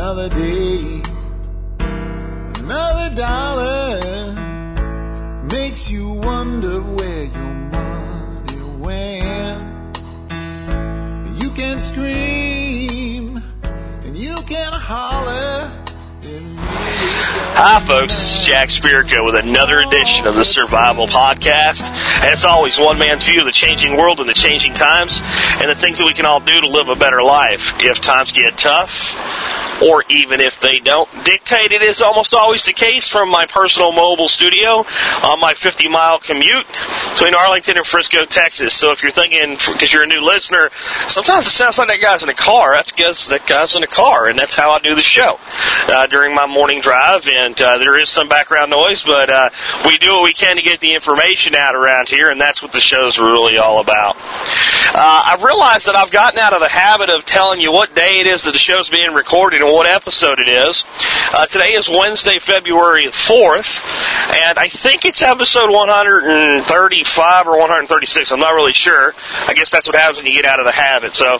Another day, another dollar makes you wonder where your money went. You can scream and you can holler. Hi, folks. This is Jack Spirko with another edition of the Survival Podcast. As always, one man's view of the changing world and the changing times, and the things that we can all do to live a better life if times get tough, or even if they don't. Dictated is almost always the case from my personal mobile studio on my 50 mile commute between Arlington and Frisco, Texas. So if you're thinking, because you're a new listener, sometimes it sounds like that guy's in a car. That's because that guy's in a car, and that's how I do the show uh, during my morning drive. And uh, there is some background noise, but uh, we do what we can to get the information out around here, and that's what the show's really all about. Uh, I've realized that I've gotten out of the habit of telling you what day it is that the show's being recorded what episode it is. Uh, today is Wednesday, February 4th, and I think it's episode 135 or 136. I'm not really sure. I guess that's what happens when you get out of the habit. So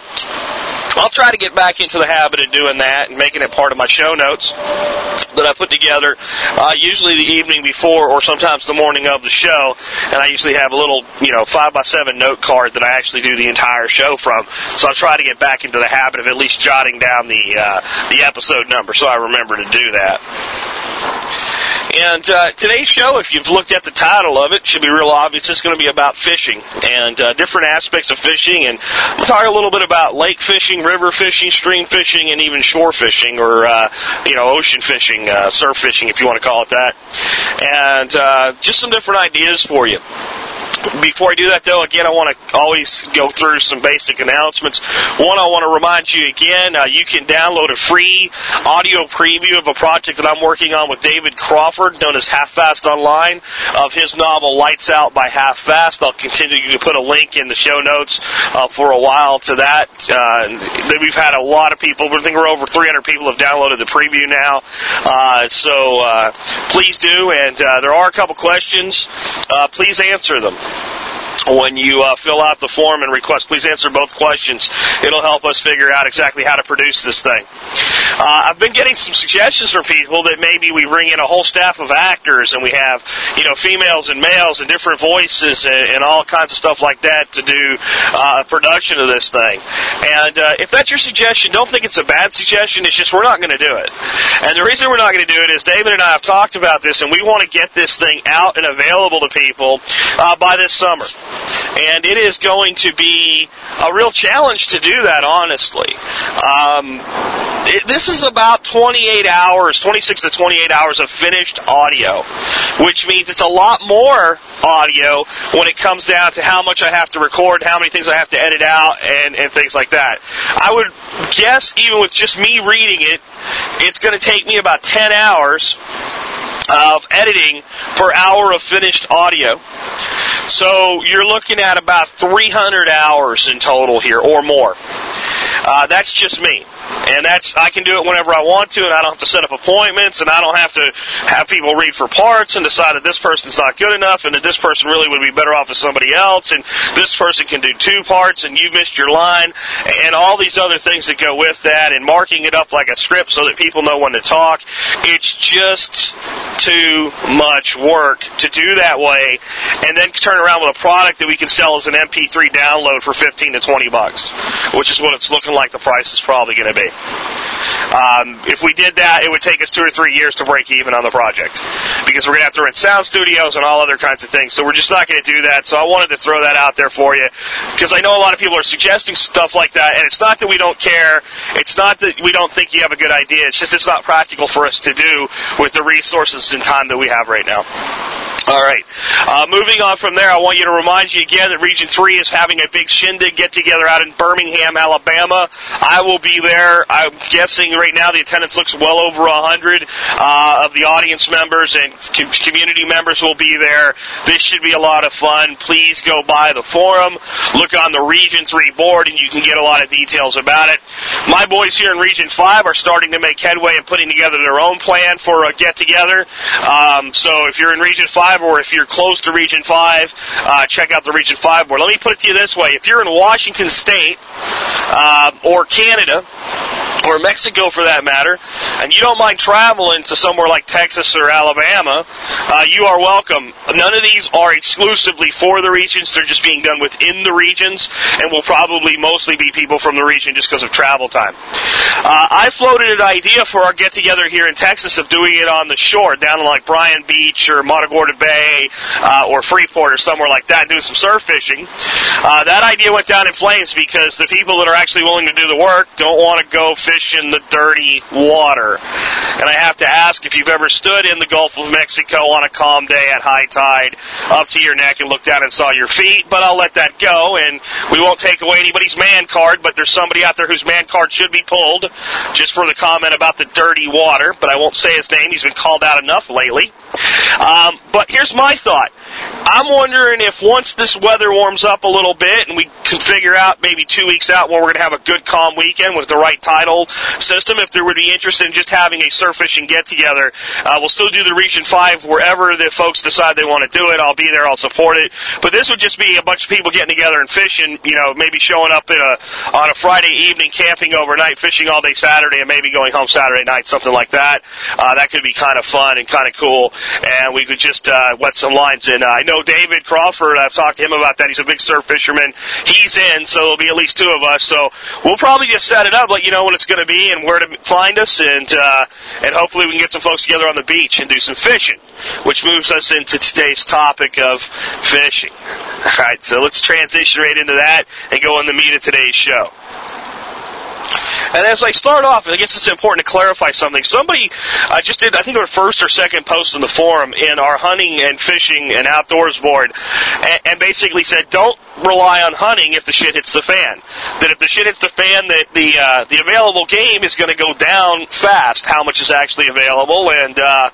I'll try to get back into the habit of doing that and making it part of my show notes that I put together, uh, usually the evening before or sometimes the morning of the show. And I usually have a little, you know, five by seven note card that I actually do the entire show from. So I'll try to get back into the habit of at least jotting down the uh, the episode number so I remember to do that. And uh, today's show, if you've looked at the title of it, should be real obvious. It's going to be about fishing and uh, different aspects of fishing. And we'll talk a little bit about lake fishing, river fishing, stream fishing, and even shore fishing or, uh, you know, ocean fishing, uh, surf fishing, if you want to call it that. And uh, just some different ideas for you. Before I do that, though, again, I want to always go through some basic announcements. One, I want to remind you again, uh, you can download a free audio preview of a project that I'm working on with David Crawford, known as Half Fast Online, of his novel Lights Out by Half Fast. I'll continue to put a link in the show notes uh, for a while to that. Uh, we've had a lot of people. I think we're over 300 people have downloaded the preview now. Uh, so uh, please do, and uh, there are a couple questions. Please answer them when you uh, fill out the form and request, please answer both questions. It'll help us figure out exactly how to produce this thing. Uh, I've been getting some suggestions from people that maybe we bring in a whole staff of actors and we have, you know, females and males and different voices and, and all kinds of stuff like that to do uh, production of this thing. And uh, if that's your suggestion, don't think it's a bad suggestion. It's just we're not going to do it. And the reason we're not going to do it is David and I have talked about this, and we want to get this thing out and available to people uh, by this summer. And it is going to be a real challenge to do that, honestly. Um, it, this is about 28 hours, 26 to 28 hours of finished audio, which means it's a lot more audio when it comes down to how much I have to record, how many things I have to edit out, and, and things like that. I would guess, even with just me reading it, it's going to take me about 10 hours of editing per hour of finished audio. So you're looking at about 300 hours in total here or more. Uh, that's just me. And that's I can do it whenever I want to, and I don't have to set up appointments, and I don't have to have people read for parts and decide that this person's not good enough, and that this person really would be better off with somebody else, and this person can do two parts, and you missed your line, and all these other things that go with that, and marking it up like a script so that people know when to talk. It's just too much work to do that way, and then turn around with a product that we can sell as an MP3 download for 15 to 20 bucks, which is what it's looking like the price is probably going to be. Um, if we did that, it would take us two or three years to break even on the project because we're going to have to rent sound studios and all other kinds of things. So we're just not going to do that. So I wanted to throw that out there for you because I know a lot of people are suggesting stuff like that, and it's not that we don't care. It's not that we don't think you have a good idea. It's just it's not practical for us to do with the resources and time that we have right now. All right. Uh, moving on from there, I want you to remind you again that Region 3 is having a big shindig get together out in Birmingham, Alabama. I will be there. I'm guessing right now the attendance looks well over 100 uh, of the audience members and com- community members will be there. This should be a lot of fun. Please go by the forum, look on the Region 3 board, and you can get a lot of details about it. My boys here in Region 5 are starting to make headway and putting together their own plan for a get together. Um, so if you're in Region 5 or if you're close to Region 5, uh, check out the Region 5 board. Let me put it to you this way. If you're in Washington State uh, or Canada, or Mexico for that matter, and you don't mind traveling to somewhere like Texas or Alabama, uh, you are welcome. None of these are exclusively for the regions. They're just being done within the regions and will probably mostly be people from the region just because of travel time. Uh, I floated an idea for our get together here in Texas of doing it on the shore, down like Bryan Beach or Matagorda Bay uh, or Freeport or somewhere like that, and doing some surf fishing. Uh, that idea went down in flames because the people that are actually willing to do the work don't want to go fish in the dirty water. And I have to ask if you've ever stood in the Gulf of Mexico on a calm day at high tide up to your neck and looked down and saw your feet, but I'll let that go and we won't take away anybody's man card, but there's somebody out there whose man card should be pulled just for the comment about the dirty water, but I won't say his name. He's been called out enough lately. Um, but here's my thought. I'm wondering if once this weather warms up a little bit and we can figure out maybe two weeks out where we're going to have a good calm weekend with the right tidal system, if there would be interest in just having a surf fishing get together, uh, we'll still do the Region 5 wherever the folks decide they want to do it. I'll be there. I'll support it. But this would just be a bunch of people getting together and fishing, you know, maybe showing up in a, on a Friday evening, camping overnight, fishing all day Saturday, and maybe going home Saturday night, something like that. Uh, that could be kind of fun and kind of cool. And we could just uh, wet some lines in. Uh, I know David Crawford. I've talked to him about that. He's a big surf fisherman. He's in, so it'll be at least two of us. So we'll probably just set it up, let you know when it's going to be and where to find us, and uh, and hopefully we can get some folks together on the beach and do some fishing, which moves us into today's topic of fishing. All right, so let's transition right into that and go on the meat of today's show. And as I start off, I guess it's important to clarify something. Somebody I just did, I think, our first or second post in the forum in our hunting and fishing and outdoors board, and, and basically said, don't rely on hunting if the shit hits the fan. That if the shit hits the fan, that the uh, the available game is going to go down fast. How much is actually available, and uh,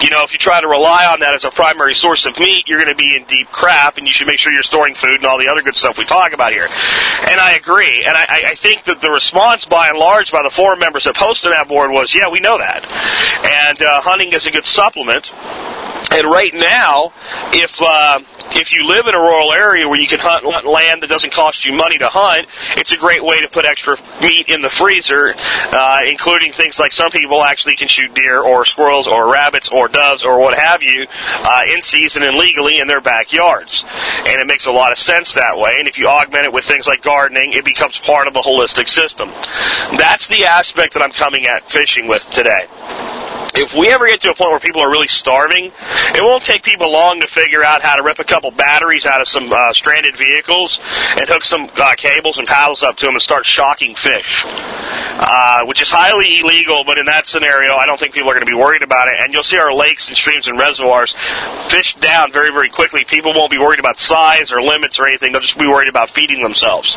you know, if you try to rely on that as a primary source of meat, you're going to be in deep crap, and you should make sure you're storing food and all the other good stuff we talk about here. And I agree, and I, I think that the response by and large by the forum members that posted that board was, yeah, we know that, and uh, hunting is a good supplement. And right now, if uh, if you live in a rural area where you can hunt land that doesn't cost you money to hunt, it's a great way to put extra meat in the freezer, uh, including things like some people actually can shoot deer or squirrels or rabbits or doves or what have you uh, in season and legally in their backyards. And it makes a lot of sense that way. And if you augment it with things like gardening, it becomes part of a holistic system. That's the aspect that I'm coming at fishing with today if we ever get to a point where people are really starving, it won't take people long to figure out how to rip a couple batteries out of some uh, stranded vehicles and hook some uh, cables and paddles up to them and start shocking fish, uh, which is highly illegal. But in that scenario, I don't think people are going to be worried about it. And you'll see our lakes and streams and reservoirs fish down very, very quickly. People won't be worried about size or limits or anything. They'll just be worried about feeding themselves.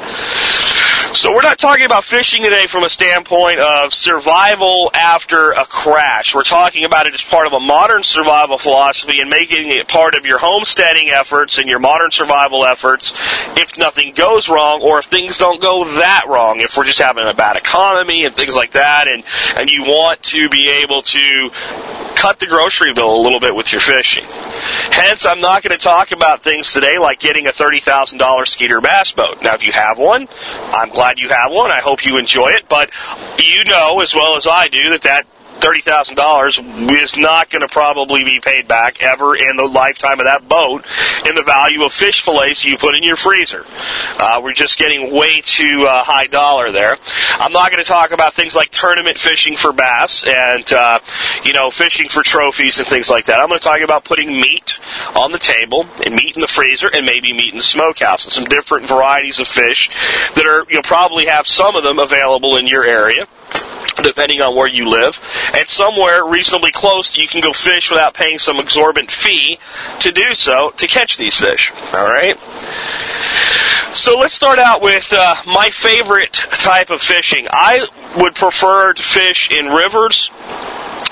So we're not talking about fishing today from a standpoint of survival after a crash. We're talking about it as part of a modern survival philosophy and making it part of your homesteading efforts and your modern survival efforts if nothing goes wrong or if things don't go that wrong. If we're just having a bad economy and things like that and, and you want to be able to cut the grocery bill a little bit with your fishing. Hence, I'm not going to talk about things today like getting a $30,000 Skeeter bass boat. Now, if you have one, I'm glad you have one. I hope you enjoy it, but you know as well as I do that that thirty thousand dollars is not going to probably be paid back ever in the lifetime of that boat in the value of fish fillets you put in your freezer. Uh, we're just getting way too uh, high dollar there. I'm not going to talk about things like tournament fishing for bass and uh, you know fishing for trophies and things like that. I'm going to talk about putting meat on the table and meat in the freezer and maybe meat in the smokehouse and some different varieties of fish that are you'll probably have some of them available in your area depending on where you live, and somewhere reasonably close you can go fish without paying some exorbitant fee to do so to catch these fish. All right. So let's start out with uh, my favorite type of fishing. I would prefer to fish in rivers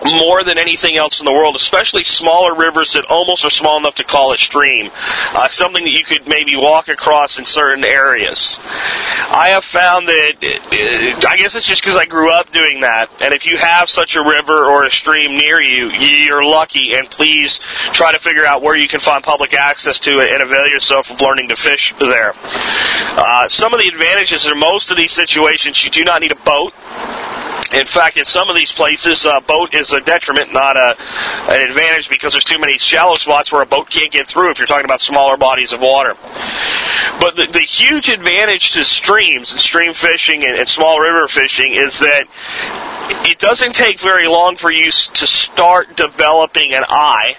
more than anything else in the world, especially smaller rivers that almost are small enough to call a stream. Uh, something that you could maybe walk across in certain areas. I have found that, uh, I guess it's just because I grew up doing that, and if you have such a river or a stream near you, you're lucky, and please try to figure out where you can find public access to it and avail yourself of learning to fish there. Uh, some of the advantages in most of these situations, you do not need a boat In fact, in some of these places, a boat is a detriment, not a, an advantage, because there's too many shallow spots where a boat can't get through if you're talking about smaller bodies of water. But the, the huge advantage to streams and stream fishing and, and small river fishing is that it doesn't take very long for you to start developing an eye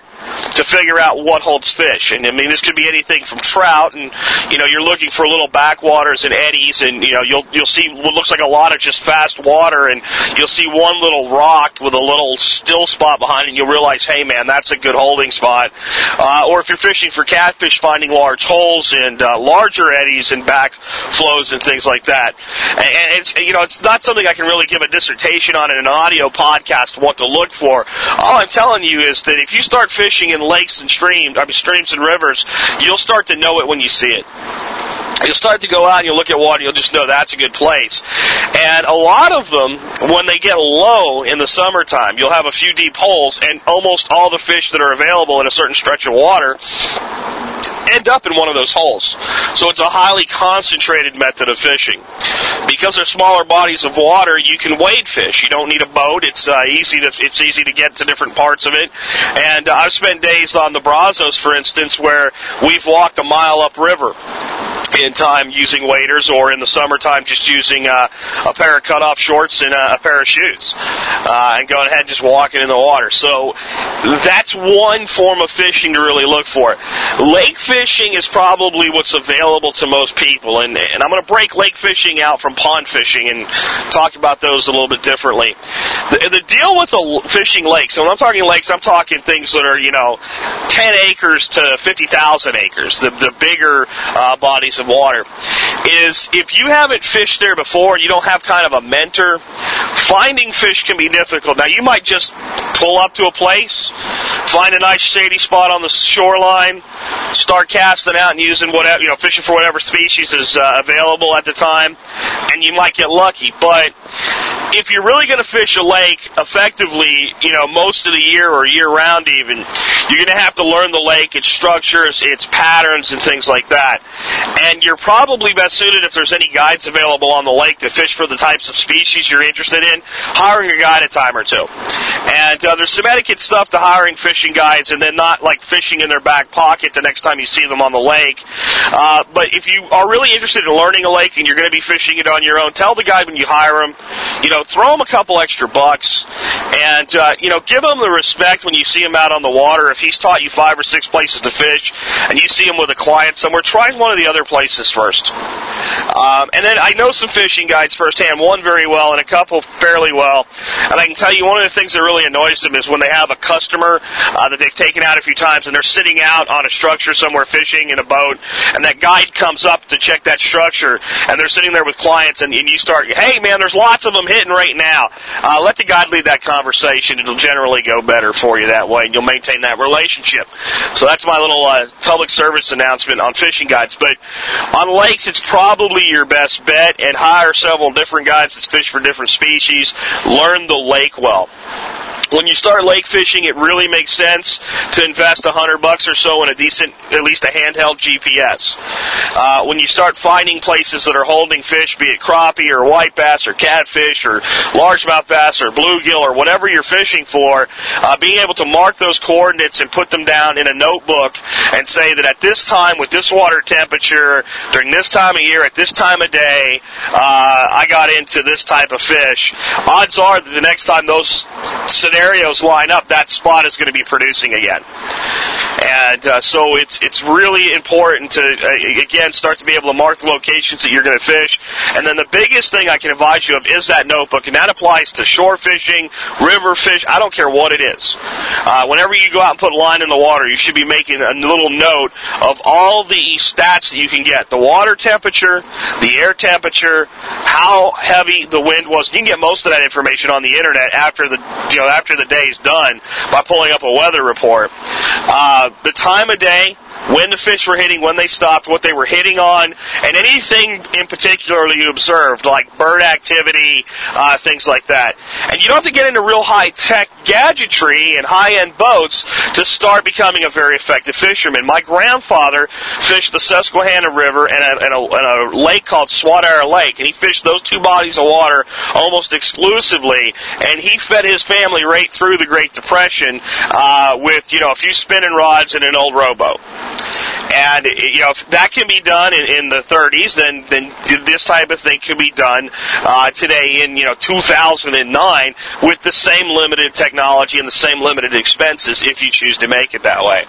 to figure out what holds fish. And I mean, this could be anything from trout, and you know, you're looking for little backwaters and eddies, and you know, you'll you'll see what looks like a lot of just fast water, and you'll see one little rock with a little still spot behind it, and you'll realize, hey man, that's a good holding spot. Uh, or if you're fishing for catfish, finding large holes and uh, larger eddies and back flows and things like that. And it's you know, it's not something I can really give a dissertation on in an audio podcast what to look for. All I'm telling you is that if you start fishing fishing in lakes and streams, I mean streams and rivers, you'll start to know it when you see it. You'll start to go out and you'll look at water, you'll just know that's a good place. And a lot of them, when they get low in the summertime, you'll have a few deep holes, and almost all the fish that are available in a certain stretch of water end up in one of those holes. So it's a highly concentrated method of fishing. Because they're smaller bodies of water, you can wade fish. You don't need a boat. It's uh, easy to it's easy to get to different parts of it. And uh, I've spent days on the Brazos, for instance, where we've walked a mile upriver in time using waders, or in the summertime just using uh, a pair of cutoff shorts and a, a pair of shoes, uh, and going ahead and just walking in the water. So that's one form of fishing to really look for. Lake fishing is probably what's available to most people, and, and I'm going to break lake fishing out from pond fishing and talk about those a little bit differently. The, the deal with the fishing lakes, and when I'm talking lakes, I'm talking things that are you know 10 acres to 50,000 acres, the the bigger uh, bodies of water, is if you haven't fished there before and you don't have kind of a mentor, finding fish can be difficult. Now, you might just pull up to a place, find a nice shady spot on the shoreline, start casting out and using whatever, you know, fishing for whatever species is uh, available at the time, and you might get lucky. But if you're really going to fish a lake effectively, you know, most of the year or year round even, you're going to have to learn the lake, its structures, its patterns, and things like that. And you're probably best suited if there's any guides available on the lake to fish for the types of species you're interested in, hiring a guide a time or two. And uh, there's some etiquette stuff to hiring fishing guides and then not like fishing in their back pocket the next time you see them on the lake. Uh, but if you are really interested in learning a lake and you're going to be fishing it on your own, tell the guide when you hire him, you know, throw him a couple extra bucks and, uh, you know, give him the respect when you see him out on the water. If he's taught you five or six places to fish and you see him with a client somewhere, try one of the other places first. Um, and then I know some fishing guides firsthand, one very well and a couple fairly well. And I can tell you one of the things that really annoys them is when they have a customer uh, that they've taken out a few times and they're sitting out on a structure somewhere fishing in a boat, and that guide comes up to check that structure, and they're sitting there with clients, and, and you start, hey man, there's lots of them hitting right now. Uh, let the guide lead that conversation. It'll generally go better for you that way, and you'll maintain that relationship. So that's my little uh, public service announcement on fishing guides. But on lakes, it's probably your best bet, and hire several different guides that fish for different species. Learn the lake well when you start lake fishing, it really makes sense to invest a hundred bucks or so in a decent, at least a handheld GPS. Uh, when you start finding places that are holding fish, be it crappie or white bass or catfish or largemouth bass or bluegill or whatever you're fishing for, uh, being able to mark those coordinates and put them down in a notebook and say that at this time with this water temperature during this time of year at this time of day, uh, I got into this type of fish. Odds are that the next time those scenarios scenarios line up, that spot is going to be producing again. And uh, so it's it's really important to uh, again start to be able to mark the locations that you're going to fish. And then the biggest thing I can advise you of is that notebook, and that applies to shore fishing, river fish. I don't care what it is. Uh, whenever you go out and put line in the water, you should be making a little note of all the stats that you can get: the water temperature, the air temperature, how heavy the wind was. You can get most of that information on the internet after the you know after the day is done by pulling up a weather report. Uh, the time of day, when the fish were hitting, when they stopped, what they were hitting on, and anything in particular you observed, like bird activity, uh, things like that. And you don't have to get into real high tech gadgetry and high end boats to start becoming a very effective fisherman. My grandfather fished the Susquehanna River and a, and a, and a lake called Swatara Lake, and he fished those two bodies of water almost exclusively, and he fed his family right through the Great Depression uh, with you know a few spinning rods and an old rowboat. And you know if that can be done in, in the 30s, then then this type of thing can be done uh, today in you know 2009 with the same limited technology and the same limited expenses if you choose to make it that way.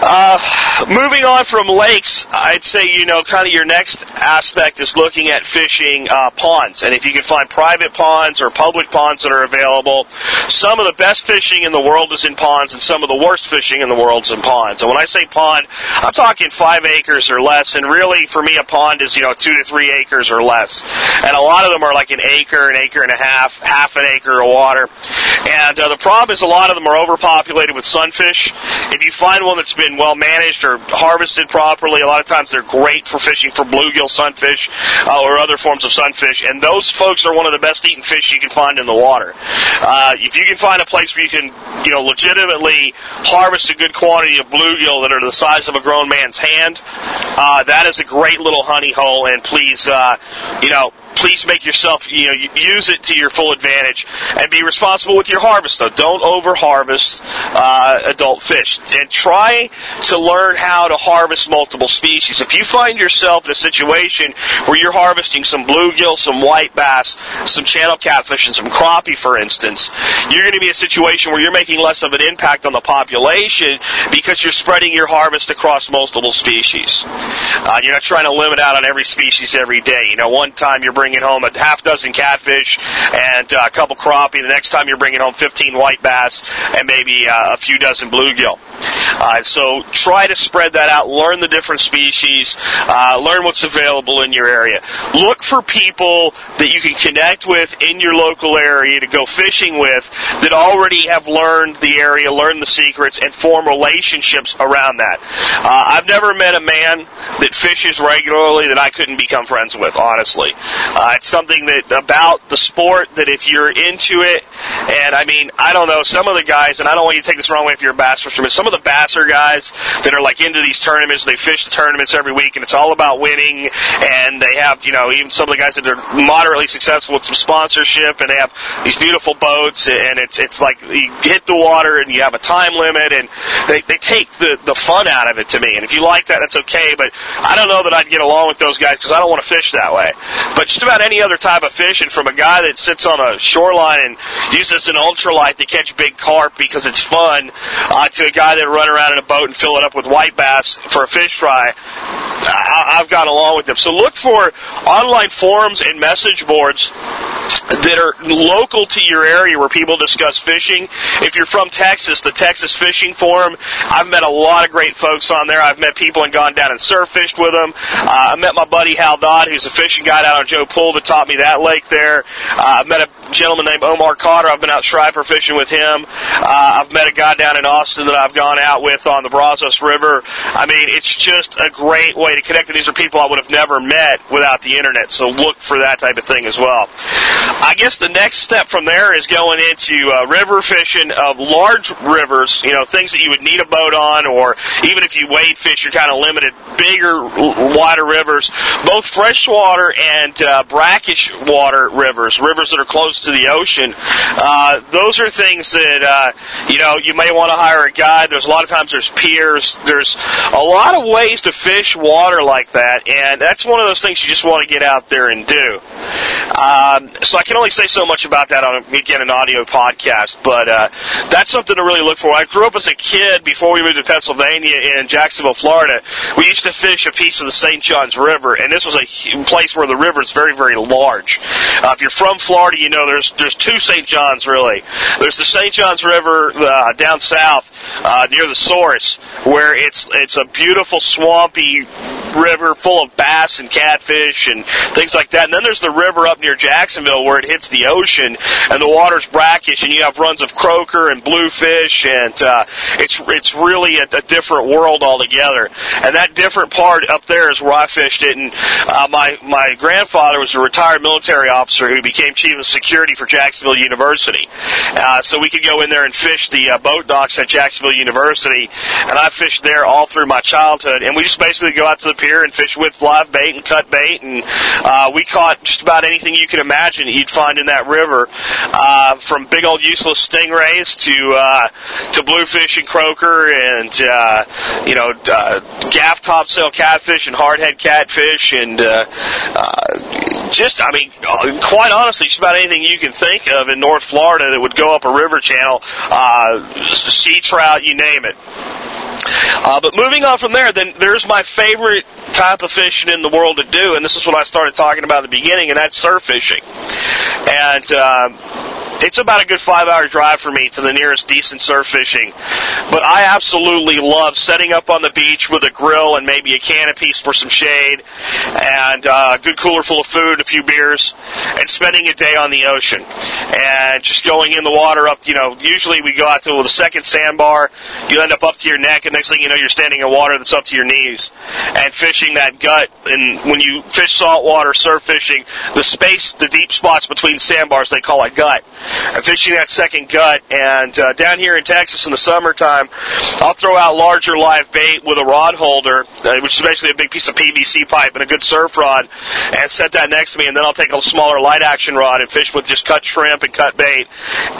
Uh, moving on from lakes, I'd say you know kind of your next aspect is looking at fishing uh, ponds, and if you can find private ponds or public ponds that are available, some of the best fishing in the world is in ponds, and some of the worst fishing in the world is in ponds. And when I say pond, I'm talking five acres or less, and really for me a pond is you know two to three acres or less, and a lot of them are like an acre, an acre and a half, half an acre of water. And uh, the problem is a lot of them are overpopulated with sunfish. If you find one that's been well managed or harvested properly, a lot of times they're great for fishing for bluegill sunfish uh, or other forms of sunfish. And those folks are one of the best eating fish you can find in the water. Uh, if you can find a place where you can, you know, legitimately harvest a good quantity of bluegill that are the size of a grown man's hand, uh, that is a great little honey hole. And please, uh, you know, please make yourself, you know, use it to your full advantage and be responsible with your harvest though. Don't over harvest uh, adult fish and try to learn how to harvest multiple species. If you find yourself in a situation where you're harvesting some bluegill, some white bass, some channel catfish, and some crappie, for instance, you're going to be in a situation where you're making less of an impact on the population because you're spreading your harvest across multiple species. Uh, you're not trying to limit out on every species every day. You know, one time you're bringing home a half dozen catfish and uh, a couple crappie. The next time you're bringing home 15 white bass and maybe uh, a few dozen bluegill. Uh, so try to spread that out. Learn the different species. Uh, learn what's available in your area. Look for people that you can connect with in your local area to go fishing with that already have learned the area, learned the secrets, and form relationships around that. Uh, I've never met a man that fishes regularly that I couldn't become friends with. Honestly, uh, it's something that about the sport that if you're into it, and I mean, I don't know, some of the guys, and I don't want you to take this wrong way if you're a bass fisherman, some of the basser guys that are like into these tournaments, they fish the tournaments every week, and it's all about winning, and they have, you know, even some of the guys that are moderately successful with some sponsorship, and they have these beautiful boats, and it's it's like you hit the water, and you have a time limit, and they they take the the fun out of it to me. And if you like that, that's okay, but I don't know that I'd get along with those guys because I don't want to fish that way. But just about any other type of fishing, from a guy that sits on a shoreline and uses an ultralight to catch big carp because it's fun, uh, to a guy that run around in a boat and fill it up with white bass for a fish fry, I've gone along with them. So look for online forums and message boards that are local to your area where people discuss fishing. If you're from Texas, the Texas Fishing Forum, I've met a lot of great folks on there. I've met people and gone down and surf fished with them. Uh, I met my buddy Hal Dodd, who's a fishing guide out on Joe Pool that taught me that lake there. Uh, I've met a gentleman named Omar Cotter. I've been out striper fishing with him. Uh, I've met a guy down in Austin that I've gone out with on the Brazos River. I mean, it's just a great way to connect. And these are people I would have never met without the internet. So look for that type of thing as well. I guess the next step from there is going into uh, river fishing of large rivers, you know, things that you would need a boat on, or even if you wade fish, you're kind of limited. Bigger, wider rivers, both freshwater and uh, brackish water rivers, rivers that are close to the ocean. Uh, those are things that, uh, you know, you may want to hire a guide. There's a lot of times there's piers. There's a lot of ways to fish water like that, and that's one of those things you just want to get out there and do. Um, so I can only say so much about that on again an audio podcast, but uh, that's something to really look for. I grew up as a kid before we moved to Pennsylvania in Jacksonville, Florida. We used to fish a piece of the St. Johns River, and this was a place where the river is very, very large. Uh, if you're from Florida, you know there's there's two St. Johns really. There's the St. Johns River uh, down south uh, near the source, where it's it's a beautiful swampy river full of bass and catfish and things like that. And then there's the river up near Jacksonville where it hits the ocean and the water's brackish and you have runs of croaker and bluefish and uh, it's it's really a, a different world altogether. And that different part up there is where I fished it. And uh, my my grandfather was a retired military officer who became chief of security for Jacksonville University. Uh, so we could go in there and fish the uh, boat docks at Jacksonville University, and I fished there all through my childhood. And we just basically go out to the pier and fish with live bait and cut bait, and uh, we caught just about anything you can imagine that you'd find in that river, uh, from big old useless stingrays to uh, to bluefish and croaker, and uh, you know uh, gaff topsail catfish and hardhead catfish, and uh, uh, just I mean, uh, quite honestly, just about anything you can think of in North Florida that would go up a river channel, uh, sea trout, you name it. Uh, but moving on from there, then there's my favorite type of fishing in the world to do, and this is what I started talking about at the beginning, and that's surf fishing. And uh, it's about a good five hour drive for me to the nearest decent surf fishing. But I absolutely love setting up on the beach with a grill and maybe a canopy for some shade and uh, a good cooler full of food, and a few beers, and spending a day on the ocean. And just going in the water up, you know, usually we go out to the second sandbar, you end up up to your neck, and next thing you know, you're standing in water that's up to your knees. And fishing that gut, and when you fish saltwater surf fishing, the space, the deep spots between sandbars, they call it gut and fishing that second gut. And uh, down here in Texas in the summertime, I'll throw out larger live bait with a rod holder, uh, which is basically a big piece of PVC pipe and a good surf rod, and set that next to me. And then I'll take a smaller light action rod and fish with just cut shrimp and cut bait,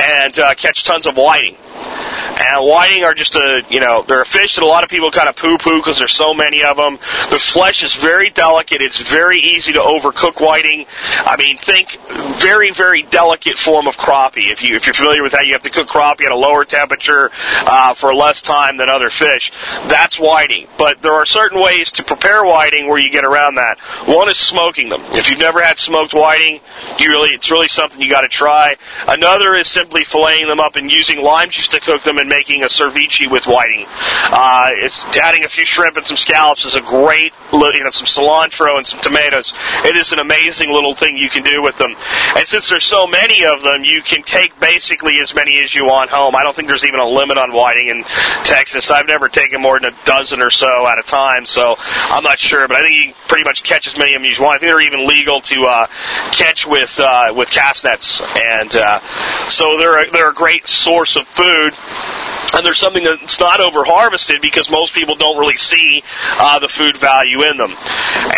and uh, catch tons of whiting. And whiting are just a, you know, they're a fish that a lot of people kind of poo-poo because there's so many of them. The flesh is very delicate. It's very easy to overcook whiting. I mean, think very, very delicate form of crappie. If you if you're familiar with that, you have to cook crappie at a lower temperature uh, for less time than other fish. That's whiting. But there are certain ways to prepare whiting where you get around that. One is smoking them. If you've never had smoked whiting, you really it's really something you got to try. Another is simply filleting them up and using lime juice to cook them and making a ceviche with whiting. Uh, it's adding a few shrimp and some scallops is a great, you know, some cilantro and some tomatoes. It is an amazing little thing you can do with them. And since there's so many of them, you can take basically as many as you want home. I don't think there's even a limit on whiting in Texas. I've never taken more than a dozen or so at a time, so I'm not sure. But I think you can pretty much catch as many of them as you want. I think they're even legal to uh, catch with uh, with cast nets, and uh, so they're a, they're a great source of food and there's something that's not over harvested because most people don't really see uh, the food value in them.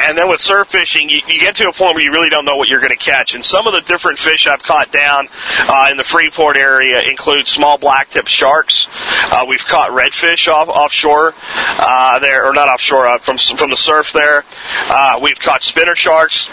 And then with surf fishing, you, you get to a point where you really don't know what you're going to catch. And some of the different fish I've caught down uh, in the Freeport area include small blacktip sharks. Uh, we've caught redfish off offshore uh, there, or not offshore, uh, from from the surf there. Uh, we've caught spinner sharks.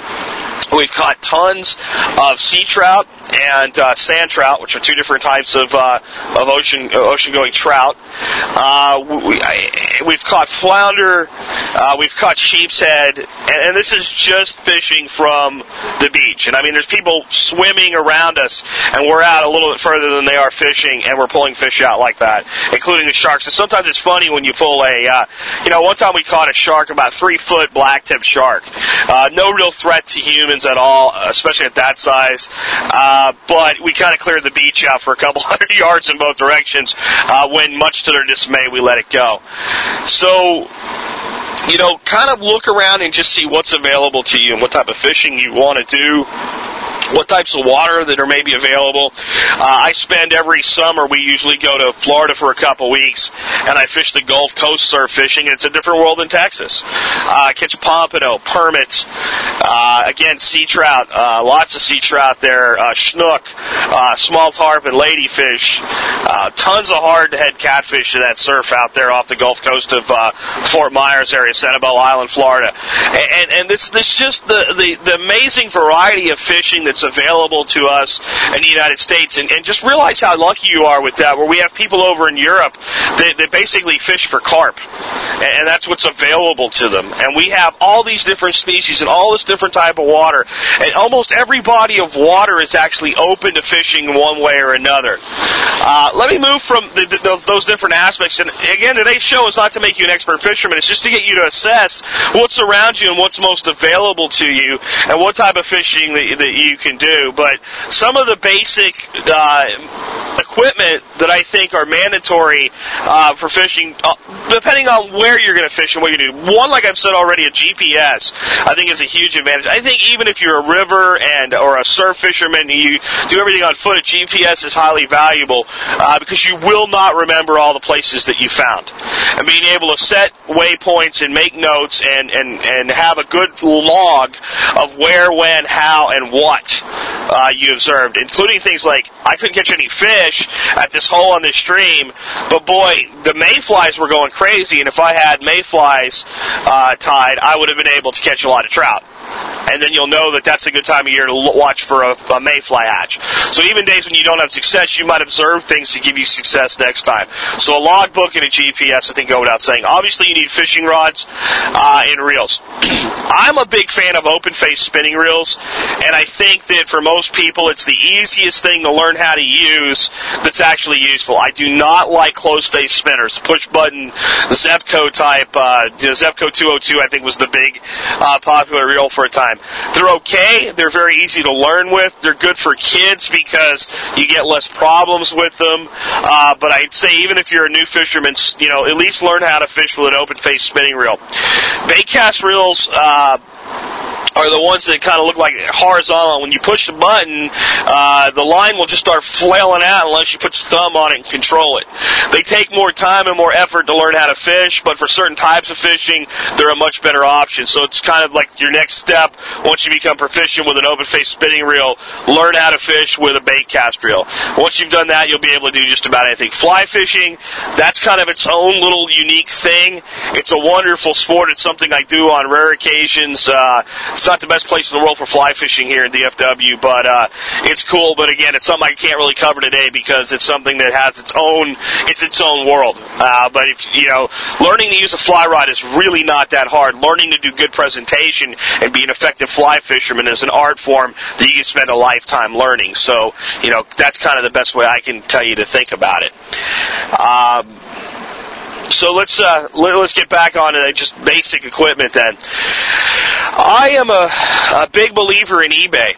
We've caught tons of sea trout and uh, sand trout, which are two different types of uh, of ocean ocean going trout. Uh, we, have caught flounder, uh, we've caught sheep's head, and, and, this is just fishing from the beach. And I mean, there's people swimming around us, and we're out a little bit further than they are fishing, and we're pulling fish out like that, including the sharks. And sometimes it's funny when you pull a, uh, you know, one time we caught a shark, about three foot blacktip shark, uh, no real threat to humans at all, especially at that size. Uh, but we kind of cleared the beach out for a couple hundred yards in both directions uh, when, much to their dismay, we let it go. So, you know, kind of look around and just see what's available to you and what type of fishing you want to do what types of water that are maybe available. Uh, I spend every summer, we usually go to Florida for a couple weeks, and I fish the Gulf Coast surf fishing. It's a different world than Texas. Uh, catch pompano, permit, uh, again, sea trout, uh, lots of sea trout there, uh, snook, uh, small tarpon, ladyfish, uh, tons of hard-head catfish that surf out there off the Gulf Coast of uh, Fort Myers area, Sanibel Island, Florida. And, and, and this, this just the, the, the amazing variety of fishing that that's available to us in the United States. And, and just realize how lucky you are with that, where we have people over in Europe that, that basically fish for carp. And, and that's what's available to them. And we have all these different species and all this different type of water. And almost every body of water is actually open to fishing one way or another. Uh, let me move from the, the, those, different aspects. And again, today's show is not to make you an expert fisherman. It's just to get you to assess what's around you and what's most available to you and what type of fishing that, that you can do. But some of the basic uh, equipment that I think are mandatory uh, for fishing, uh, depending on where you're going to fish and what you do. One, like I've said already, a GPS I think is a huge advantage. I think even if you're a river and or a surf fisherman, you do everything on foot. A GPS is highly valuable uh, because you will not remember all the places that you found. And being able to set waypoints and make notes and and and have a good log of where, when, how, and what uh, you observed, including things like I couldn't catch any fish at this hole on this stream, but boy, the mayflies were going crazy, and if I had mayflies uh, tied, I would have been able to catch a lot of trout and then you'll know that that's a good time of year to watch for a, a mayfly hatch. So even days when you don't have success, you might observe things to give you success next time. So a logbook and a GPS, I think, go without saying. Obviously, you need fishing rods uh, and reels. I'm a big fan of open face spinning reels, and I think that for most people, it's the easiest thing to learn how to use that's actually useful. I do not like closed face spinners, push button Zebco type. Uh, Zebco 202, I think, was the big uh, popular reel for a time. They're okay. They're very easy to learn with. They're good for kids because you get less problems with them. Uh, but I'd say even if you're a new fisherman, you know, at least learn how to fish with an open face spinning reel. Bait cast reels, uh, are the ones that kind of look like horizontal. When you push the button, uh, the line will just start flailing out unless you put your thumb on it and control it. They take more time and more effort to learn how to fish, but for certain types of fishing, they're a much better option. So it's kind of like your next step once you become proficient with an open face spinning reel, learn how to fish with a bait cast reel. Once you've done that, you'll be able to do just about anything. Fly fishing, that's kind of its own little unique thing. It's a wonderful sport. It's something I do on rare occasions. Uh, not the best place in the world for fly fishing here in DFW, but uh, it's cool. But again, it's something I can't really cover today because it's something that has its own it's its own world. Uh, but if you know, learning to use a fly rod is really not that hard. Learning to do good presentation and be an effective fly fisherman is an art form that you can spend a lifetime learning. So you know, that's kind of the best way I can tell you to think about it. Um, so let's uh, let, us get back on to just basic equipment then. I am a, a big believer in eBay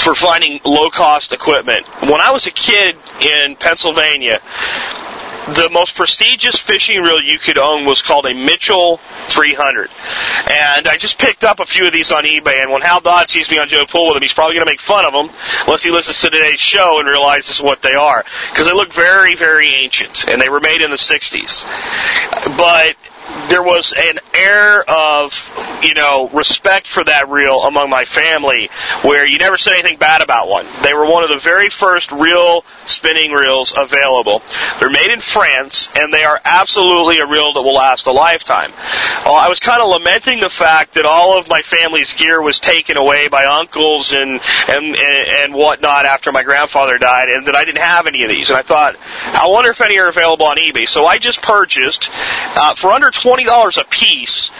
for finding low cost equipment. When I was a kid in Pennsylvania, the most prestigious fishing reel you could own was called a Mitchell 300. And I just picked up a few of these on eBay, and when Hal Dodd sees me on Joe Pool with him, he's probably going to make fun of them, unless he listens to today's show and realizes what they are. Because they look very, very ancient, and they were made in the 60s. But there was an air of, you know, respect for that reel among my family where you never said anything bad about one. They were one of the very first real spinning reels available. They're made in France and they are absolutely a reel that will last a lifetime. Well, I was kind of lamenting the fact that all of my family's gear was taken away by uncles and, and, and whatnot after my grandfather died and that I didn't have any of these. And I thought, I wonder if any are available on eBay. So I just purchased, uh, for under $20 a piece,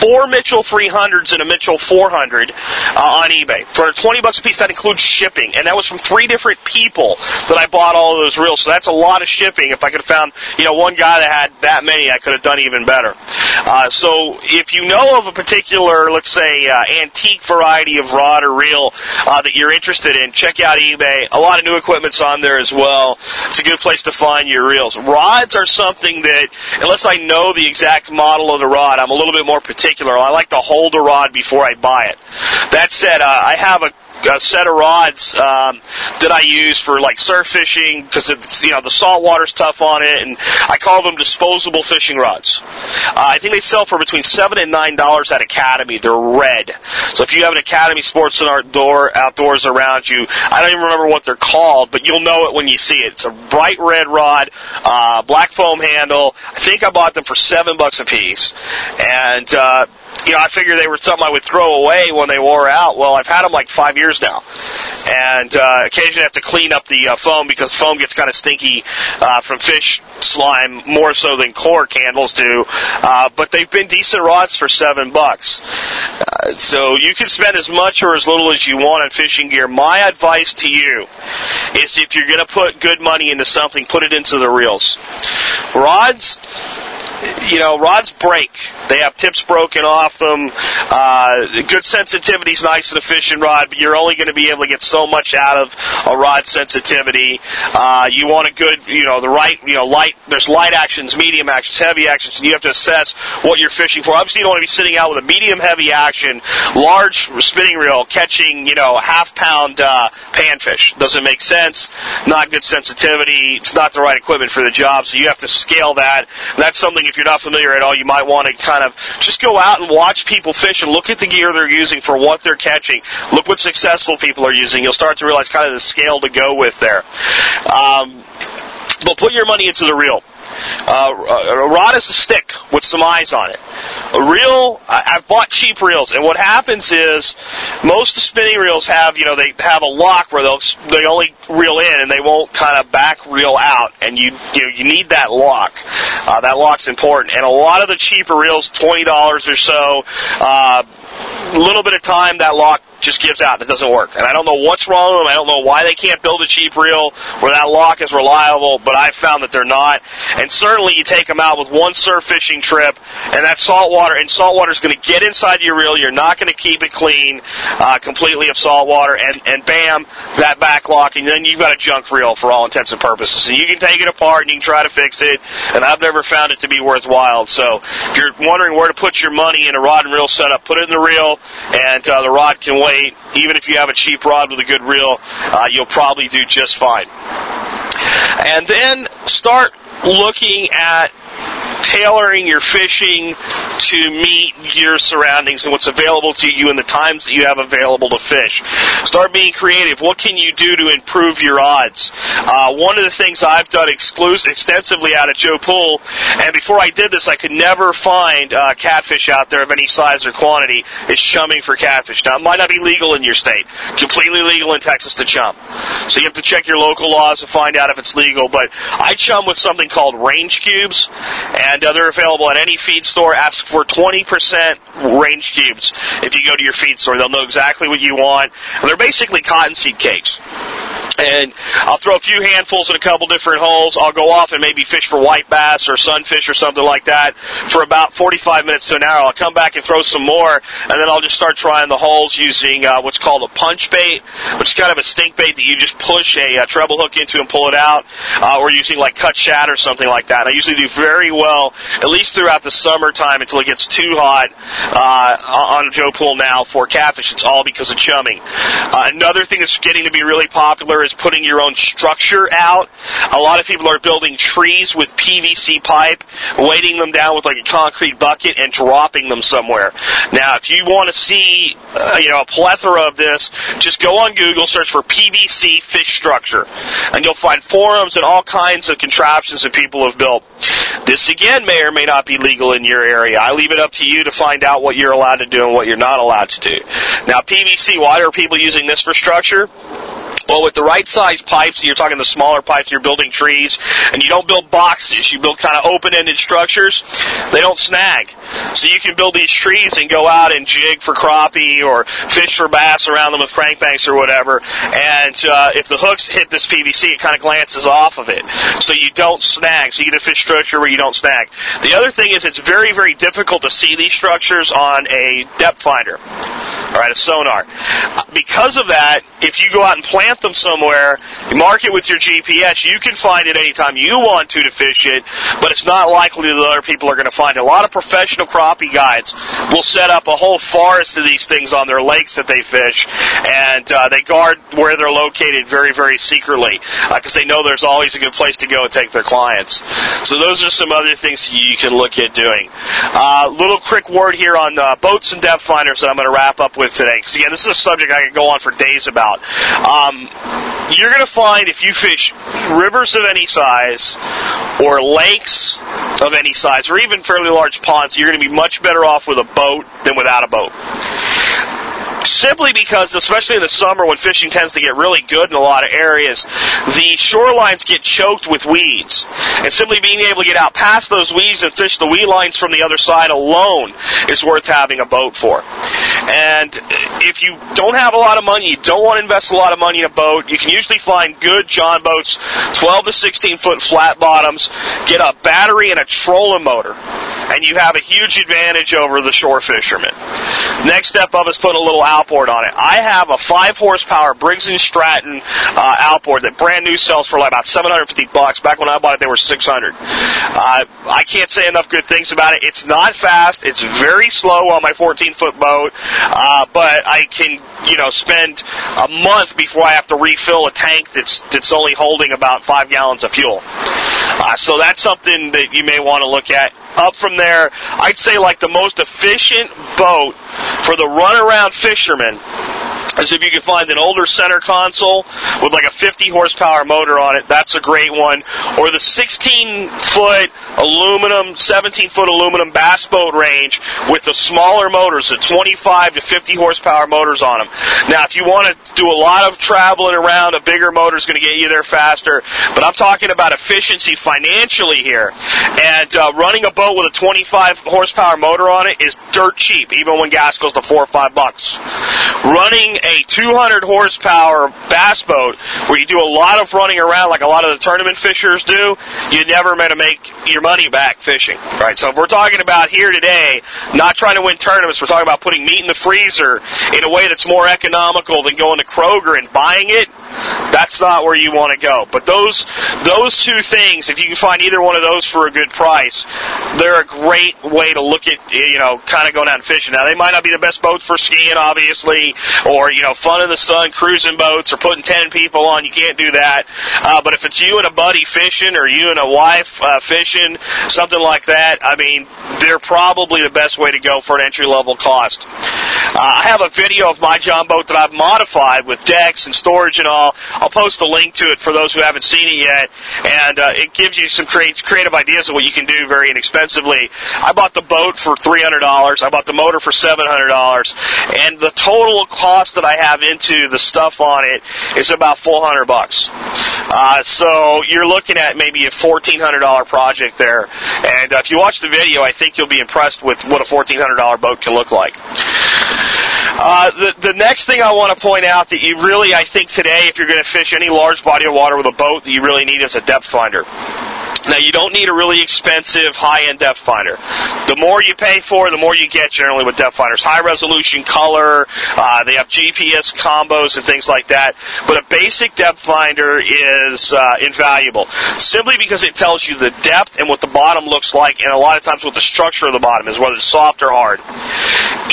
four Mitchell 300s and a Mitchell 400 uh, on eBay. For 20 bucks a piece, that includes shipping. And that was from three different people that I bought all of those reels. So that's a lot of shipping. If I could have found, you know, one guy that had that many, I could have done even better. Uh, so if you know of a particular, let's say, uh, antique variety of rod or reel uh, that you're interested in, check out eBay. A lot of new equipment's on there as well. It's a good place to find your reels. Rods are something that, unless I know the exact model of the rod. I'm a little bit more particular. I like to hold the rod before I buy it. That said, uh, I have a a set of rods um, that I use for like surf fishing because it's you know the salt water's tough on it, and I call them disposable fishing rods. Uh, I think they sell for between seven and nine dollars at Academy. They're red, so if you have an Academy Sports and Outdoor outdoors around you, I don't even remember what they're called, but you'll know it when you see it. It's a bright red rod, uh, black foam handle. I think I bought them for seven bucks a piece, and uh, you know, I figured they were something I would throw away when they wore out. Well, I've had them like five years now, and uh, occasionally I have to clean up the uh, foam because foam gets kind of stinky uh, from fish slime more so than cork candles do. Uh, but they've been decent rods for seven bucks. Uh, so you can spend as much or as little as you want on fishing gear. My advice to you is if you're going to put good money into something, put it into the reels. Rods you know, rods break. They have tips broken off them. Uh, good sensitivity is nice in a fishing rod, but you're only going to be able to get so much out of a rod sensitivity. Uh, you want a good, you know, the right, you know, light. There's light actions, medium actions, heavy actions, and you have to assess what you're fishing for. Obviously, you don't want to be sitting out with a medium heavy action, large spinning reel, catching, you know, half pound uh, panfish. Doesn't make sense. Not good sensitivity. It's not the right equipment for the job, so you have to scale that. And that's something if you're not familiar at all, you might want to kind of just go out and watch people fish and look at the gear they're using for what they're catching. Look what successful people are using. You'll start to realize kind of the scale to go with there. Um, but put your money into the reel. Uh, a rod is a stick with some eyes on it. A reel, I've bought cheap reels, and what happens is most of spinning reels have, you know, they have a lock where they'll they only reel in and they won't kind of back reel out, and you you, know, you need that lock. Uh, that lock's important, and a lot of the cheaper reels, twenty dollars or so. Uh, little bit of time, that lock just gives out. And it doesn't work. And I don't know what's wrong with them. I don't know why they can't build a cheap reel where that lock is reliable, but I've found that they're not. And certainly you take them out with one surf fishing trip, and that salt water, and salt water is going to get inside your reel. You're not going to keep it clean uh, completely of salt water, and, and bam, that back lock, and then you've got a junk reel for all intents and purposes. And you can take it apart and you can try to fix it, and I've never found it to be worthwhile. So if you're wondering where to put your money in a rod and reel setup, put it in the reel, and uh, the rod can wait even if you have a cheap rod with a good reel, uh, you'll probably do just fine. And then start looking at tailoring your fishing to meet your surroundings and what's available to you and the times that you have available to fish. Start being creative. What can you do to improve your odds? Uh, one of the things I've done exclus- extensively out at Joe Pool, and before I did this, I could never find uh, catfish out there of any size or quantity, is chumming for catfish. Now, it might not be legal in your state. Completely legal in Texas to chum. So you have to check your local laws to find out if it's legal, but I chum with something called range cubes, and uh, they're available at any feed store. Ask for 20% range cubes if you go to your feed store. They'll know exactly what you want. They're basically cottonseed cakes and I'll throw a few handfuls in a couple different holes. I'll go off and maybe fish for white bass or sunfish or something like that for about 45 minutes to an hour. I'll come back and throw some more, and then I'll just start trying the holes using uh, what's called a punch bait, which is kind of a stink bait that you just push a, a uh, treble hook into and pull it out, uh, or using like cut shad or something like that. And I usually do very well, at least throughout the summertime until it gets too hot uh, on Joe Pool now for catfish. It's all because of chumming. Uh, another thing that's getting to be really popular is putting your own structure out. A lot of people are building trees with PVC pipe, weighting them down with like a concrete bucket and dropping them somewhere. Now, if you want to see, uh, you know, a plethora of this, just go on Google, search for PVC fish structure, and you'll find forums and all kinds of contraptions that people have built. This again may or may not be legal in your area. I leave it up to you to find out what you're allowed to do and what you're not allowed to do. Now, PVC, why are people using this for structure? Well, with the right size pipes, you're talking the smaller pipes, you're building trees, and you don't build boxes, you build kind of open-ended structures, they don't snag. So you can build these trees and go out and jig for crappie or fish for bass around them with crankbaits or whatever. And uh, if the hooks hit this PVC, it kind of glances off of it. So you don't snag. So you get a fish structure where you don't snag. The other thing is it's very, very difficult to see these structures on a depth finder. All right, a sonar. Because of that, if you go out and plant them somewhere, mark it with your GPS, you can find it anytime you want to to fish it, but it's not likely that other people are going to find it. A lot of professional crappie guides will set up a whole forest of these things on their lakes that they fish, and uh, they guard where they're located very, very secretly because uh, they know there's always a good place to go and take their clients. So those are some other things you can look at doing. Uh, little quick word here on uh, boats and depth finders that I'm going to wrap up with today, because again, this is a subject I could go on for days about. Um, you're going to find if you fish rivers of any size or lakes of any size, or even fairly large ponds, you're going to be much better off with a boat than without a boat simply because, especially in the summer when fishing tends to get really good in a lot of areas, the shorelines get choked with weeds. And simply being able to get out past those weeds and fish the weed lines from the other side alone is worth having a boat for. And if you don't have a lot of money, you don't want to invest a lot of money in a boat, you can usually find good John boats, 12 to 16 foot flat bottoms, get a battery and a trolling motor and you have a huge advantage over the shore fishermen. Next step up is putting a little outboard on it. I have a five horsepower Briggs and Stratton uh, outboard that brand new sells for like about 750 bucks. Back when I bought it, they were 600. Uh, I can't say enough good things about it. It's not fast. It's very slow on my 14 foot boat, uh, but I can you know spend a month before I have to refill a tank that's that's only holding about five gallons of fuel. Uh, so that's something that you may want to look at. Up from there, I'd say like the most efficient boat for the runaround fisherman is if you can find an older center console with like a 50 horsepower motor on it. That's a great one. Or the 16 foot aluminum, 17 foot aluminum bass boat range with the smaller motors, the 25 to 50 horsepower motors on them. Now, if you want to do a lot of traveling around, a bigger motor is going to get you there faster. But I'm talking about efficiency financially here. And uh, running a boat with a 25 horsepower motor on it is dirt cheap, even when gas goes to four or five bucks. Running a 200 horsepower bass boat where you do a lot of running around like a lot of the tournament fishers do, you're never going to make your money back fishing, right? So if we're talking about here today, not trying to win tournaments, we're talking about putting meat in the freezer in a way that's more economical than going to Kroger and buying it. That's not where you want to go. But those those two things, if you can find either one of those for a good price, they're a great way to look at you know kind of going out and fishing. Now they might not be the best boats for skiing, obviously, or you know fun in the sun, cruising boats, or putting ten people on. You can't do that. Uh, but if it's you and a buddy fishing, or you and a wife uh, fishing, something like that, I mean, they're probably the best way to go for an entry level cost. Uh, I have a video of my John boat that I've modified with decks and storage and all. I'll post a link to it for those who haven't seen it yet, and uh, it gives you some creative ideas of what you can do very inexpensively. I bought the boat for three hundred dollars. I bought the motor for seven hundred dollars, and the total cost that I have into the stuff on it is about four hundred bucks. Uh, so you're looking at maybe a fourteen hundred dollar project there, and uh, if you watch the video, I think you'll be impressed with what a fourteen hundred dollar boat can look like. Uh, the, the next thing I want to point out that you really, I think today, if you're going to fish any large body of water with a boat, that you really need is a depth finder. Now, you don't need a really expensive high-end depth finder. The more you pay for, the more you get generally with depth finders. High resolution color, uh, they have GPS combos and things like that. But a basic depth finder is uh, invaluable simply because it tells you the depth and what the bottom looks like, and a lot of times what the structure of the bottom is, whether it's soft or hard.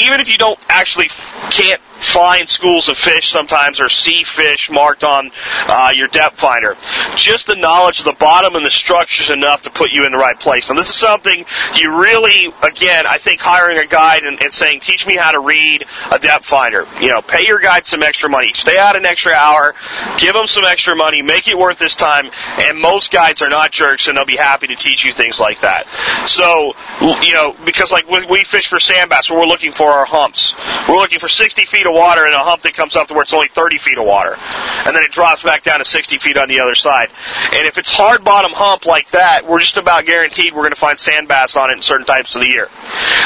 Even if you don't actually can't find schools of fish sometimes or see fish marked on uh, your depth finder. Just the knowledge of the bottom and the structure is enough to put you in the right place. And this is something you really, again, I think hiring a guide and, and saying, teach me how to read a depth finder. You know, pay your guide some extra money. Stay out an extra hour. Give them some extra money. Make it worth this time. And most guides are not jerks and they'll be happy to teach you things like that. So, you know, because like when we fish for sand bass, we're looking for our humps. We're looking for 60 feet of water and a hump that comes up to where it's only 30 feet of water. And then it drops back down to 60 feet on the other side. And if it's hard bottom hump like that, we're just about guaranteed we're going to find sand bass on it in certain types of the year.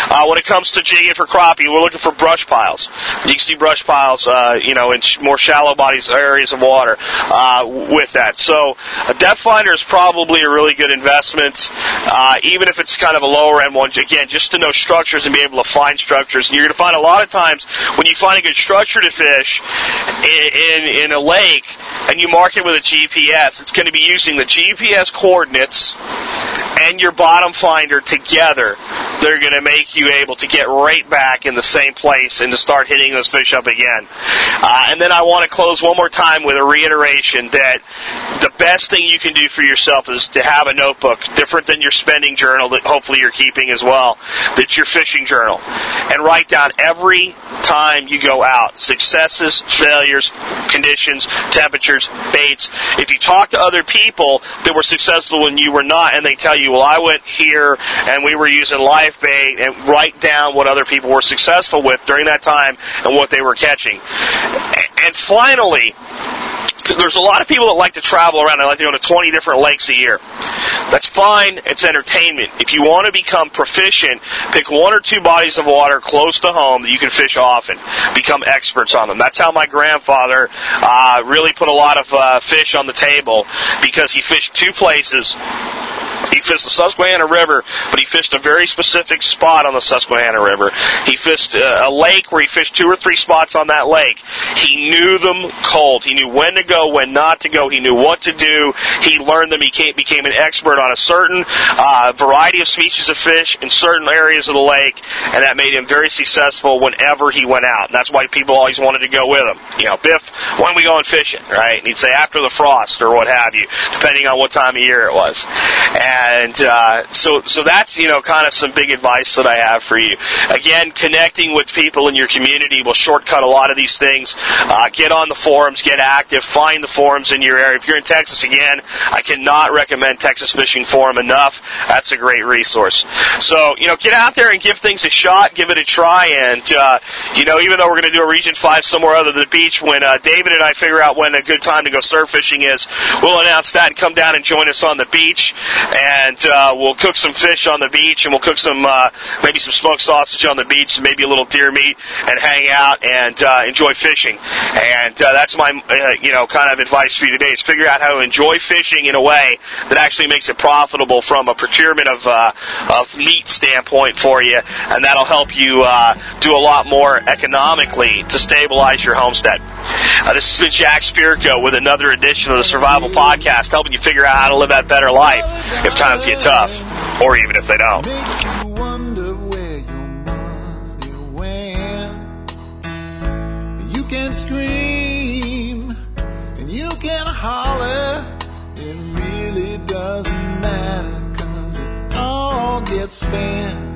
Uh, when it comes to jigging for crappie, we're looking for brush piles. You can see brush piles, uh, you know, in sh- more shallow bodies, areas of water uh, with that. So a depth finder is probably a really good investment, uh, even if it's kind of a lower end one. Again, just to know structures and be able to find structures. And you're going to find a lot of times when you find a good structure to fish in, in, in a lake and you mark it with a GPS, it's going to be using the GPS coordinates and your bottom finder together. They're going to make you able to get right back in the same place and to start hitting those fish up again. Uh, and then I want to close one more time with a reiteration that the best thing you can do for yourself is to have a notebook, different than your spending journal that hopefully you're keeping as well. That's your fishing journal. And write down every time you go out successes, failures, conditions, temperatures, baits. If you talk to other people that were successful when you were not, and they tell you, well, I went here and we were using live bait, and write down what other people were successful with during that time and what they were catching. And finally, there's a lot of people that like to travel around. They like to go to 20 different lakes a year. That's fine. It's entertainment. If you want to become proficient, pick one or two bodies of water close to home that you can fish often. Become experts on them. That's how my grandfather uh, really put a lot of uh, fish on the table because he fished two places he fished the Susquehanna River, but he fished a very specific spot on the Susquehanna River. He fished uh, a lake where he fished two or three spots on that lake. He knew them cold. He knew when to go, when not to go. He knew what to do. He learned them. He came, became an expert on a certain uh, variety of species of fish in certain areas of the lake, and that made him very successful whenever he went out. And that's why people always wanted to go with him. You know, Biff, when we going fishing, right? And he'd say after the frost or what have you, depending on what time of year it was. And and uh, so so that's you know kind of some big advice that I have for you. Again, connecting with people in your community will shortcut a lot of these things. Uh, get on the forums, get active, find the forums in your area. If you're in Texas again, I cannot recommend Texas Fishing Forum enough. That's a great resource. So you know, get out there and give things a shot, give it a try, and uh, you know, even though we're going to do a Region Five somewhere other than the beach, when uh, David and I figure out when a good time to go surf fishing is, we'll announce that and come down and join us on the beach. Uh, we'll cook some fish on the beach, and we'll cook some uh, maybe some smoked sausage on the beach, and maybe a little deer meat, and hang out and uh, enjoy fishing. And uh, that's my uh, you know kind of advice for you today is figure out how to enjoy fishing in a way that actually makes it profitable from a procurement of uh, of meat standpoint for you, and that'll help you uh, do a lot more economically to stabilize your homestead. Uh, this has been Jack Spirko with another edition of the Survival Podcast, helping you figure out how to live that better life if times get tough, or even if they don't. You. You can scream and you can holler. It really doesn't matter cause it all gets spent.